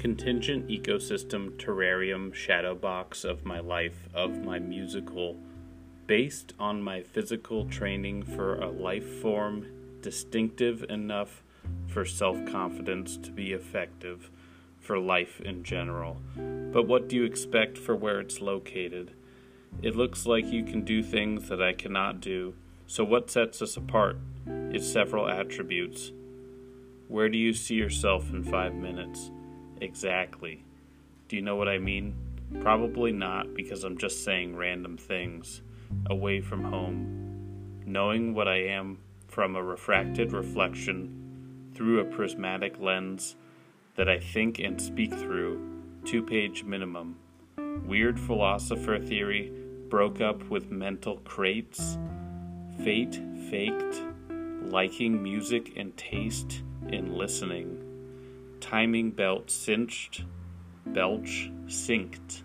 contingent ecosystem terrarium shadow box of my life, of my musical, based on my physical training for a life form distinctive enough for self confidence to be effective for life in general. But what do you expect for where it's located? It looks like you can do things that I cannot do. So, what sets us apart is several attributes. Where do you see yourself in five minutes? Exactly. Do you know what I mean? Probably not, because I'm just saying random things. Away from home. Knowing what I am from a refracted reflection through a prismatic lens that I think and speak through, two page minimum. Weird philosopher theory broke up with mental crates. Fate faked, liking music and taste in listening. Timing belt cinched, belch synced.